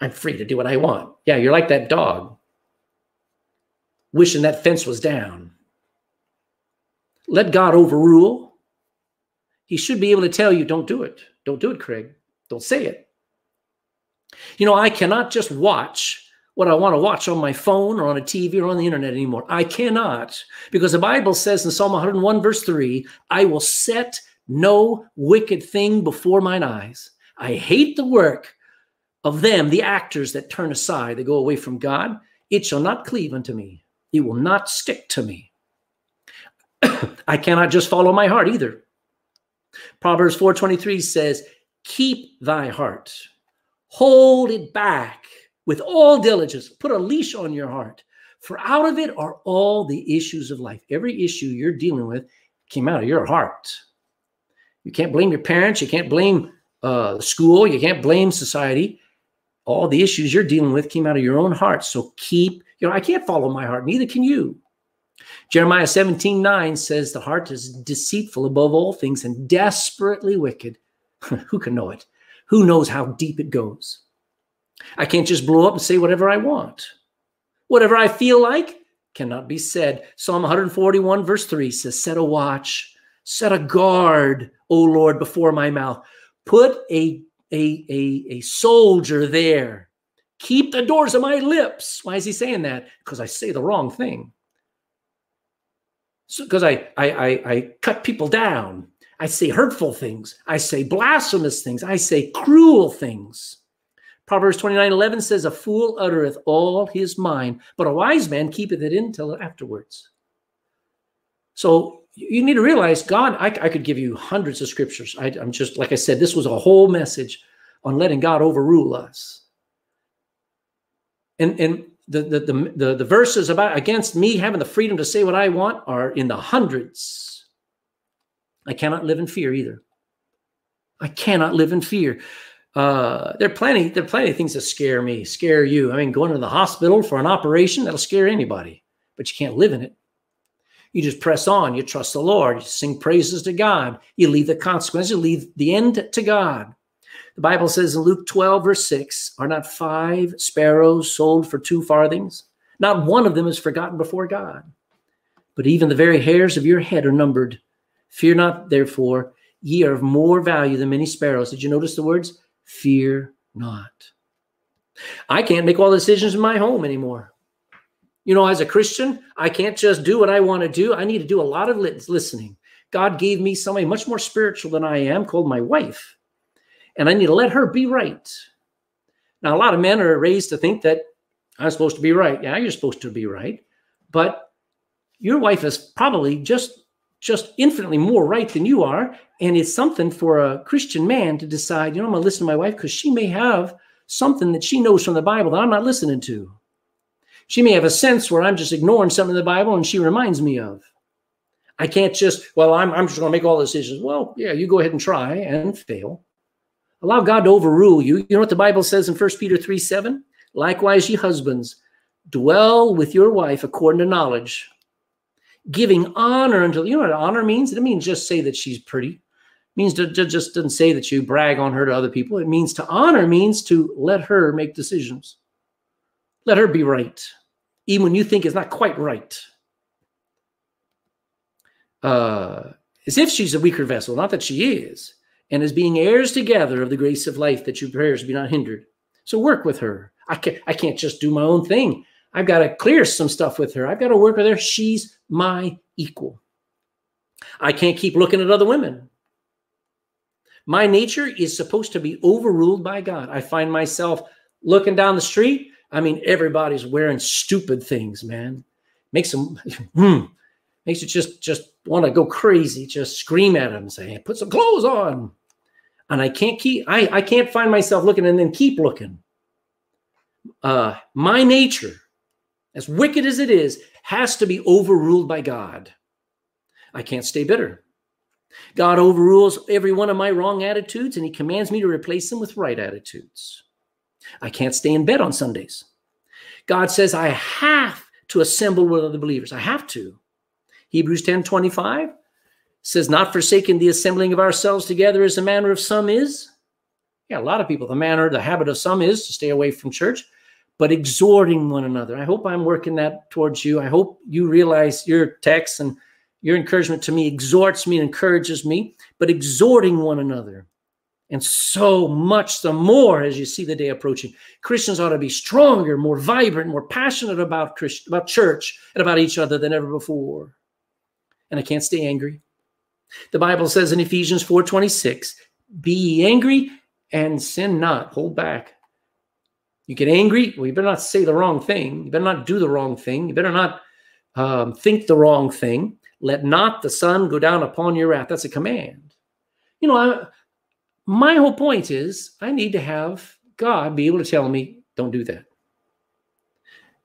I'm free to do what I want. Yeah, you're like that dog, wishing that fence was down. Let God overrule. He should be able to tell you, don't do it. Don't do it, Craig. Don't say it. You know, I cannot just watch what I want to watch on my phone or on a TV or on the internet anymore. I cannot, because the Bible says in Psalm 101, verse 3, I will set no wicked thing before mine eyes. I hate the work of them, the actors that turn aside, that go away from God. It shall not cleave unto me, it will not stick to me. I cannot just follow my heart either. Proverbs 4:23 says, "Keep thy heart. Hold it back with all diligence. Put a leash on your heart, for out of it are all the issues of life. Every issue you're dealing with came out of your heart. You can't blame your parents, you can't blame uh, school, you can't blame society. All the issues you're dealing with came out of your own heart. So keep, you know, I can't follow my heart, neither can you. Jeremiah 17 9 says, The heart is deceitful above all things and desperately wicked. Who can know it? Who knows how deep it goes? I can't just blow up and say whatever I want. Whatever I feel like cannot be said. Psalm 141, verse 3 says, Set a watch, set a guard, O Lord, before my mouth. Put a, a, a, a soldier there. Keep the doors of my lips. Why is he saying that? Because I say the wrong thing because so, I, I, I I cut people down. I say hurtful things. I say blasphemous things. I say cruel things. Proverbs 29 11 says, A fool uttereth all his mind, but a wise man keepeth it in till afterwards. So you need to realize God, I, I could give you hundreds of scriptures. I, I'm just, like I said, this was a whole message on letting God overrule us. And, and the, the, the, the, the verses about against me having the freedom to say what I want are in the hundreds. I cannot live in fear either. I cannot live in fear. Uh, there are plenty, there are plenty of things that scare me, scare you. I mean, going to the hospital for an operation, that'll scare anybody, but you can't live in it. You just press on, you trust the Lord, you sing praises to God, you leave the consequences, you leave the end to God. The Bible says in Luke 12, verse 6 Are not five sparrows sold for two farthings? Not one of them is forgotten before God. But even the very hairs of your head are numbered. Fear not, therefore, ye are of more value than many sparrows. Did you notice the words? Fear not. I can't make all the decisions in my home anymore. You know, as a Christian, I can't just do what I want to do. I need to do a lot of listening. God gave me somebody much more spiritual than I am called my wife and I need to let her be right. Now, a lot of men are raised to think that I'm supposed to be right. Yeah, you're supposed to be right, but your wife is probably just just infinitely more right than you are, and it's something for a Christian man to decide. You know, I'm going to listen to my wife because she may have something that she knows from the Bible that I'm not listening to. She may have a sense where I'm just ignoring something in the Bible, and she reminds me of. I can't just, well, I'm, I'm just going to make all the decisions. Well, yeah, you go ahead and try and fail. Allow God to overrule you. You know what the Bible says in 1 Peter 3 7? Likewise, ye husbands, dwell with your wife according to knowledge, giving honor unto you know what honor means? It means just say that she's pretty. It means to, to just doesn't say that you brag on her to other people. It means to honor means to let her make decisions. Let her be right, even when you think it's not quite right. Uh, as if she's a weaker vessel, not that she is and as being heirs together of the grace of life that your prayers be not hindered. So work with her. I can't, I can't just do my own thing. I've got to clear some stuff with her. I've got to work with her. She's my equal. I can't keep looking at other women. My nature is supposed to be overruled by God. I find myself looking down the street. I mean, everybody's wearing stupid things, man. Makes them, hmm, makes you just just want to go crazy, just scream at them, say, "Put some clothes on." And I can't keep I I can't find myself looking and then keep looking. Uh, my nature, as wicked as it is, has to be overruled by God. I can't stay bitter. God overrules every one of my wrong attitudes and he commands me to replace them with right attitudes. I can't stay in bed on Sundays. God says I have to assemble with other believers. I have to. Hebrews 10 25 says, Not forsaking the assembling of ourselves together as the manner of some is. Yeah, a lot of people, the manner, the habit of some is to stay away from church, but exhorting one another. I hope I'm working that towards you. I hope you realize your text and your encouragement to me exhorts me and encourages me, but exhorting one another. And so much the more as you see the day approaching. Christians ought to be stronger, more vibrant, more passionate about Christ, about church and about each other than ever before. And I can't stay angry. The Bible says in Ephesians 4:26, be angry and sin not. Hold back. You get angry, well, you better not say the wrong thing. You better not do the wrong thing. You better not um, think the wrong thing. Let not the sun go down upon your wrath. That's a command. You know, I, my whole point is I need to have God be able to tell me, don't do that.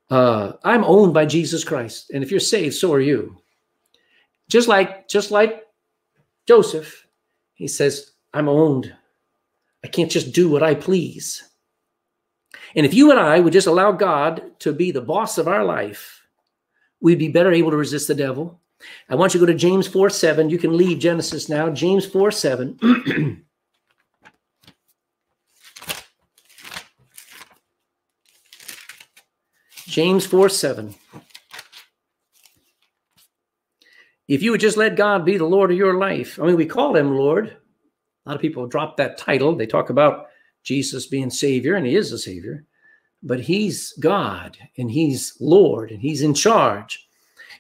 Uh, I'm owned by Jesus Christ. And if you're saved, so are you. Just like, just like Joseph, he says, I'm owned. I can't just do what I please. And if you and I would just allow God to be the boss of our life, we'd be better able to resist the devil. I want you to go to James 4 7. You can leave Genesis now. James 4 7. James 4 7. If you would just let God be the Lord of your life, I mean, we call him Lord. A lot of people drop that title. They talk about Jesus being Savior, and he is a Savior, but he's God and he's Lord and he's in charge.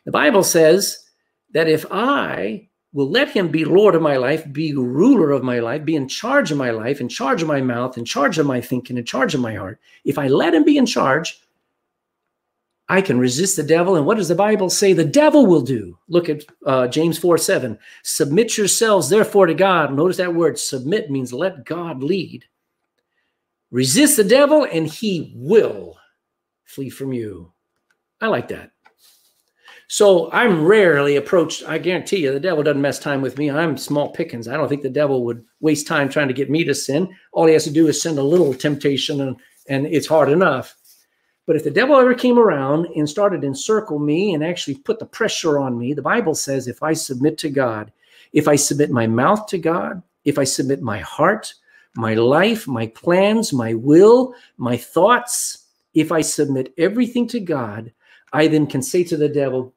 The Bible says that if I will let him be Lord of my life, be ruler of my life, be in charge of my life, in charge of my mouth, in charge of my thinking, in charge of my heart, if I let him be in charge, I can resist the devil. And what does the Bible say the devil will do? Look at uh, James 4 7. Submit yourselves, therefore, to God. Notice that word submit means let God lead. Resist the devil, and he will flee from you. I like that. So I'm rarely approached. I guarantee you, the devil doesn't mess time with me. I'm small pickings. I don't think the devil would waste time trying to get me to sin. All he has to do is send a little temptation, and, and it's hard enough. But if the devil ever came around and started to encircle me and actually put the pressure on me, the Bible says if I submit to God, if I submit my mouth to God, if I submit my heart, my life, my plans, my will, my thoughts, if I submit everything to God, I then can say to the devil,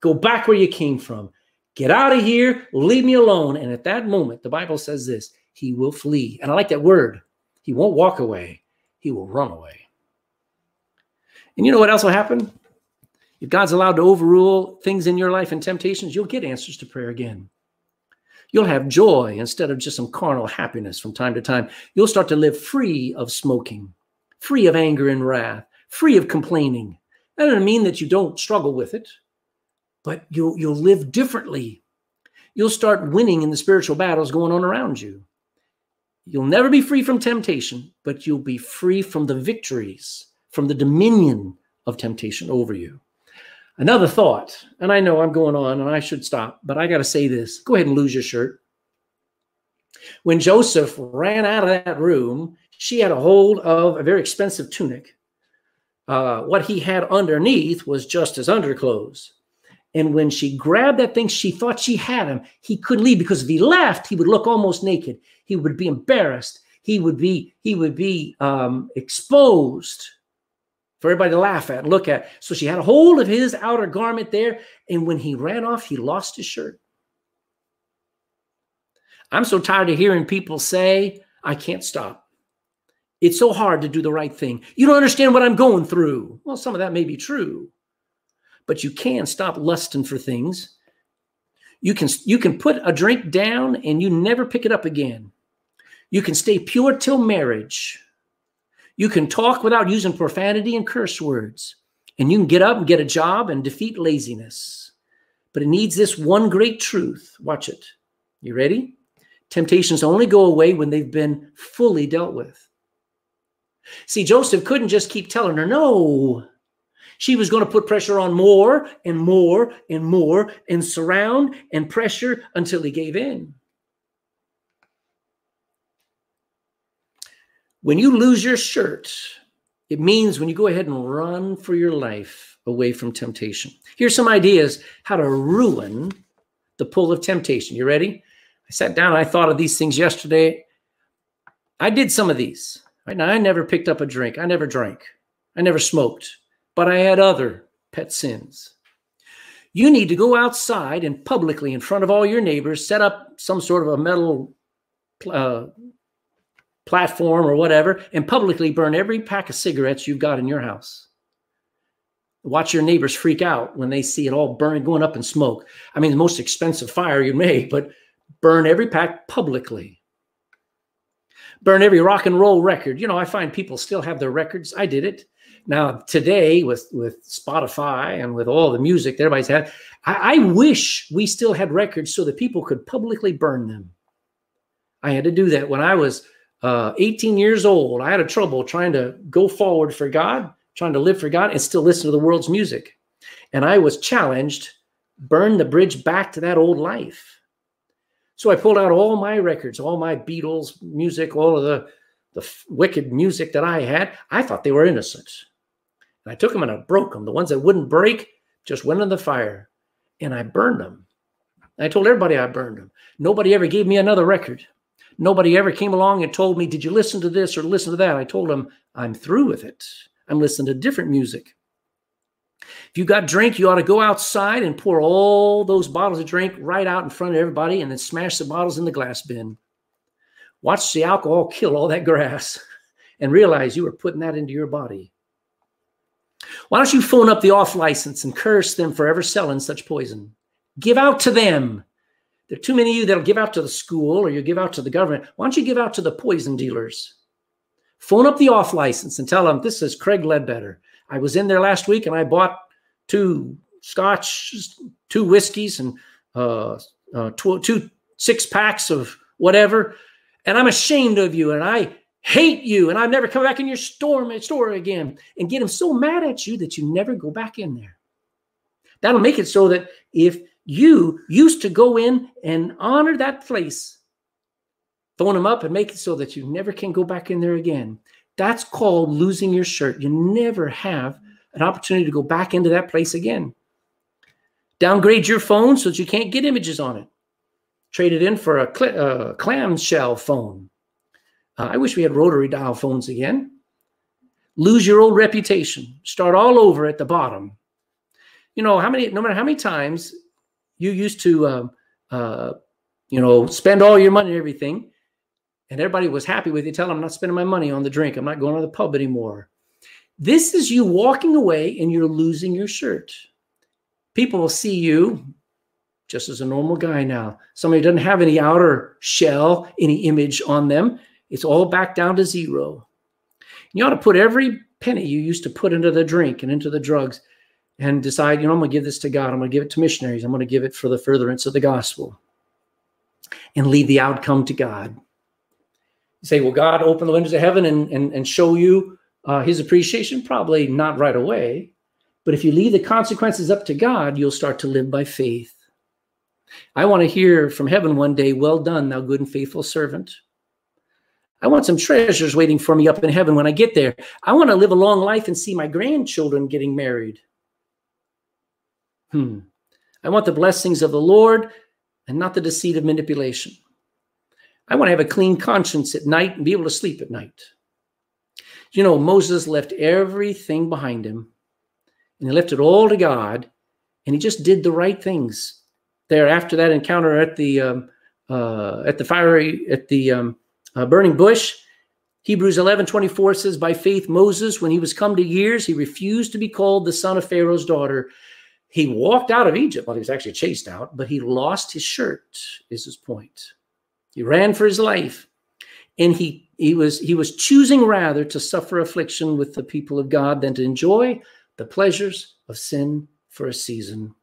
Go back where you came from. Get out of here. Leave me alone. And at that moment, the Bible says this He will flee. And I like that word. He won't walk away, He will run away. And you know what else will happen? If God's allowed to overrule things in your life and temptations, you'll get answers to prayer again. You'll have joy instead of just some carnal happiness from time to time. You'll start to live free of smoking, free of anger and wrath, free of complaining. That doesn't mean that you don't struggle with it but you'll you'll live differently. You'll start winning in the spiritual battles going on around you. You'll never be free from temptation, but you'll be free from the victories, from the dominion of temptation over you. Another thought, and I know I'm going on and I should stop, but I got to say this. Go ahead and lose your shirt. When Joseph ran out of that room, she had a hold of a very expensive tunic. Uh, what he had underneath was just his underclothes. And when she grabbed that thing, she thought she had him. He couldn't leave because if he left, he would look almost naked. He would be embarrassed. He would be he would be um, exposed for everybody to laugh at and look at. So she had a hold of his outer garment there, and when he ran off, he lost his shirt. I'm so tired of hearing people say, "I can't stop." It's so hard to do the right thing. You don't understand what I'm going through. Well, some of that may be true but you can stop lusting for things. You can you can put a drink down and you never pick it up again. You can stay pure till marriage. You can talk without using profanity and curse words. And you can get up and get a job and defeat laziness. But it needs this one great truth. Watch it. You ready? Temptations only go away when they've been fully dealt with. See, Joseph couldn't just keep telling her, no, She was going to put pressure on more and more and more and surround and pressure until he gave in. When you lose your shirt, it means when you go ahead and run for your life away from temptation. Here's some ideas how to ruin the pull of temptation. You ready? I sat down I thought of these things yesterday. I did some of these. Right now, I never picked up a drink. I never drank. I never smoked, but I had other pet sins. You need to go outside and publicly, in front of all your neighbors, set up some sort of a metal uh, platform or whatever, and publicly burn every pack of cigarettes you've got in your house. Watch your neighbors freak out when they see it all burning, going up in smoke. I mean, the most expensive fire you make, but burn every pack publicly. Burn every rock and roll record. You know, I find people still have their records. I did it. Now today with with Spotify and with all the music that everybody's had, I, I wish we still had records so that people could publicly burn them. I had to do that when I was uh, 18 years old. I had a trouble trying to go forward for God trying to live for God and still listen to the world's music. And I was challenged, burn the bridge back to that old life. So I pulled out all my records, all my Beatles music, all of the, the wicked music that I had. I thought they were innocent. And I took them and I broke them. The ones that wouldn't break just went in the fire and I burned them. I told everybody I burned them. Nobody ever gave me another record. Nobody ever came along and told me, Did you listen to this or listen to that? I told them, I'm through with it. I'm listening to different music. If you got drink, you ought to go outside and pour all those bottles of drink right out in front of everybody and then smash the bottles in the glass bin. Watch the alcohol kill all that grass and realize you were putting that into your body. Why don't you phone up the off license and curse them for ever selling such poison? Give out to them. There are too many of you that'll give out to the school or you give out to the government. Why don't you give out to the poison dealers? phone up the off license and tell them this is Craig Ledbetter. I was in there last week and I bought two scotch, two whiskeys, and uh, uh, two, two six packs of whatever. And I'm ashamed of you and I hate you and I've never come back in your store, store again. And get them so mad at you that you never go back in there. That'll make it so that if you used to go in and honor that place phone them up and make it so that you never can go back in there again. That's called losing your shirt. You never have an opportunity to go back into that place again. Downgrade your phone so that you can't get images on it. Trade it in for a cl- uh, clamshell phone. Uh, I wish we had rotary dial phones again. Lose your old reputation. Start all over at the bottom. You know how many? No matter how many times you used to, uh, uh, you know, spend all your money and everything, and everybody was happy with you, tell them I'm not spending my money on the drink. I'm not going to the pub anymore. This is you walking away and you're losing your shirt. People will see you just as a normal guy now. Somebody doesn't have any outer shell, any image on them. It's all back down to zero. You ought to put every penny you used to put into the drink and into the drugs and decide, you know, I'm going to give this to God. I'm going to give it to missionaries. I'm going to give it for the furtherance of the gospel and leave the outcome to God. You say, well, God open the windows of heaven and, and, and show you uh, his appreciation? Probably not right away. But if you leave the consequences up to God, you'll start to live by faith. I want to hear from heaven one day, well done, thou good and faithful servant. I want some treasures waiting for me up in heaven when I get there. I want to live a long life and see my grandchildren getting married. Hmm. I want the blessings of the Lord and not the deceit of manipulation. I want to have a clean conscience at night and be able to sleep at night. You know, Moses left everything behind him and he left it all to God and he just did the right things there after that encounter at the um, uh, at the fiery at the um, uh, burning bush hebrews 11 24 says by faith moses when he was come to years he refused to be called the son of pharaoh's daughter he walked out of egypt well he was actually chased out but he lost his shirt is his point he ran for his life. And he he was he was choosing rather to suffer affliction with the people of God than to enjoy the pleasures of sin for a season.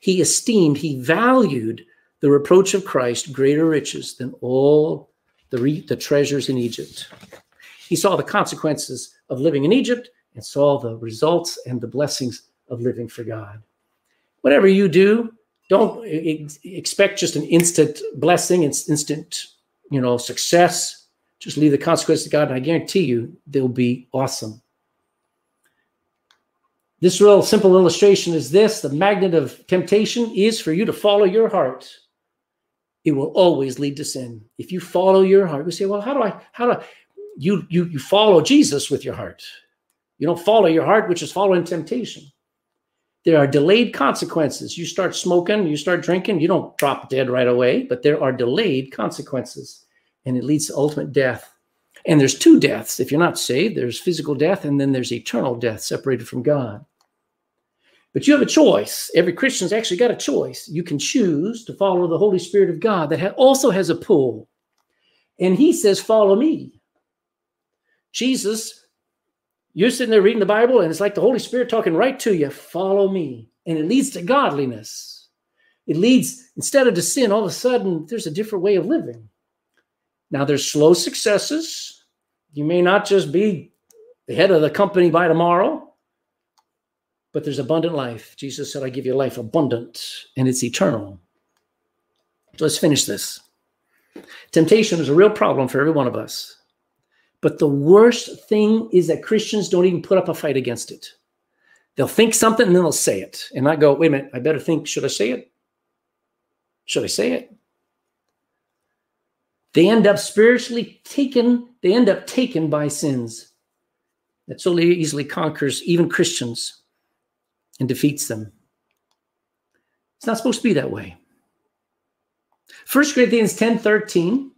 He esteemed, he valued the reproach of Christ greater riches than all the, re, the treasures in Egypt. He saw the consequences of living in Egypt and saw the results and the blessings of living for God. Whatever you do, don't expect just an instant blessing, instant, you know, success. Just leave the consequences to God, and I guarantee you they'll be awesome. This real simple illustration is this the magnet of temptation is for you to follow your heart. It will always lead to sin. If you follow your heart, we say, well, how do I, how do I, you, you, you follow Jesus with your heart. You don't follow your heart, which is following temptation. There are delayed consequences. You start smoking, you start drinking, you don't drop dead right away, but there are delayed consequences and it leads to ultimate death. And there's two deaths. If you're not saved, there's physical death and then there's eternal death separated from God. But you have a choice. Every Christian's actually got a choice. You can choose to follow the Holy Spirit of God that also has a pull. And he says, Follow me. Jesus, you're sitting there reading the Bible, and it's like the Holy Spirit talking right to you Follow me. And it leads to godliness. It leads, instead of to sin, all of a sudden, there's a different way of living. Now, there's slow successes. You may not just be the head of the company by tomorrow, but there's abundant life. Jesus said, I give you life abundant, and it's eternal. So let's finish this. Temptation is a real problem for every one of us. But the worst thing is that Christians don't even put up a fight against it. They'll think something and then they'll say it. And I go, wait a minute, I better think, should I say it? Should I say it? They end up spiritually taken, they end up taken by sins that so easily conquers even Christians and defeats them. It's not supposed to be that way. 1 Corinthians 10 13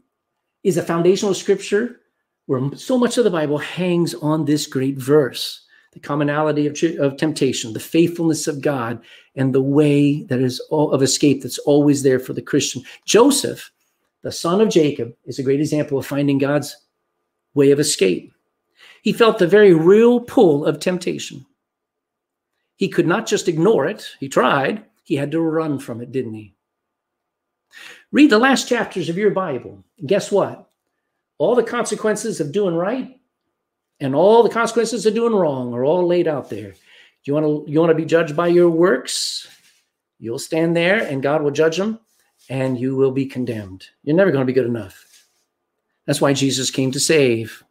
is a foundational scripture where so much of the Bible hangs on this great verse the commonality of, of temptation, the faithfulness of God, and the way that is all, of escape that's always there for the Christian. Joseph, the son of Jacob, is a great example of finding God's way of escape. He felt the very real pull of temptation. He could not just ignore it. He tried. He had to run from it, didn't he? Read the last chapters of your Bible. guess what? All the consequences of doing right and all the consequences of doing wrong are all laid out there. You want to you want to be judged by your works? You'll stand there and God will judge them and you will be condemned. You're never going to be good enough. That's why Jesus came to save.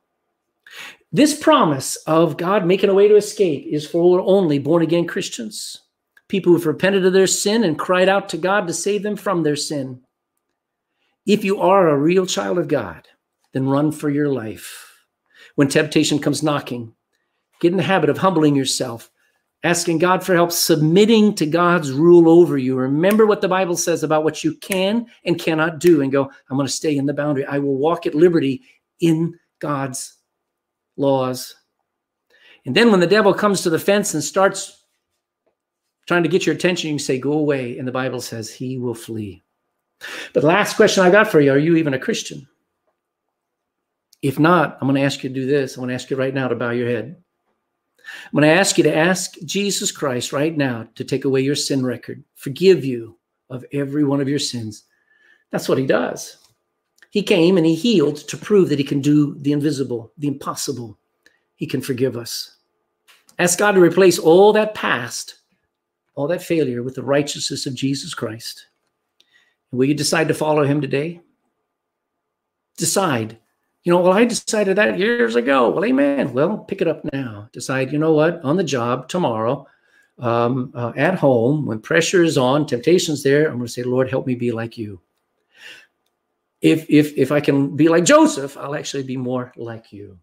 This promise of God making a way to escape is for only born again Christians, people who've repented of their sin and cried out to God to save them from their sin. If you are a real child of God, then run for your life. When temptation comes knocking, get in the habit of humbling yourself, asking God for help, submitting to God's rule over you. Remember what the Bible says about what you can and cannot do, and go, I'm going to stay in the boundary. I will walk at liberty in God's laws. And then when the devil comes to the fence and starts trying to get your attention, you can say, Go away. And the Bible says he will flee. But last question I got for you are you even a Christian? If not, I'm going to ask you to do this. I'm going to ask you right now to bow your head. I'm going to ask you to ask Jesus Christ right now to take away your sin record, forgive you of every one of your sins. That's what he does. He came and he healed to prove that he can do the invisible, the impossible. He can forgive us. Ask God to replace all that past, all that failure with the righteousness of Jesus Christ. Will you decide to follow him today? Decide. You know, well, I decided that years ago. Well, amen. Well, pick it up now. Decide, you know what, on the job tomorrow, um, uh, at home, when pressure is on, temptation's there, I'm going to say, Lord, help me be like you if if if I can be like Joseph, I'll actually be more like you.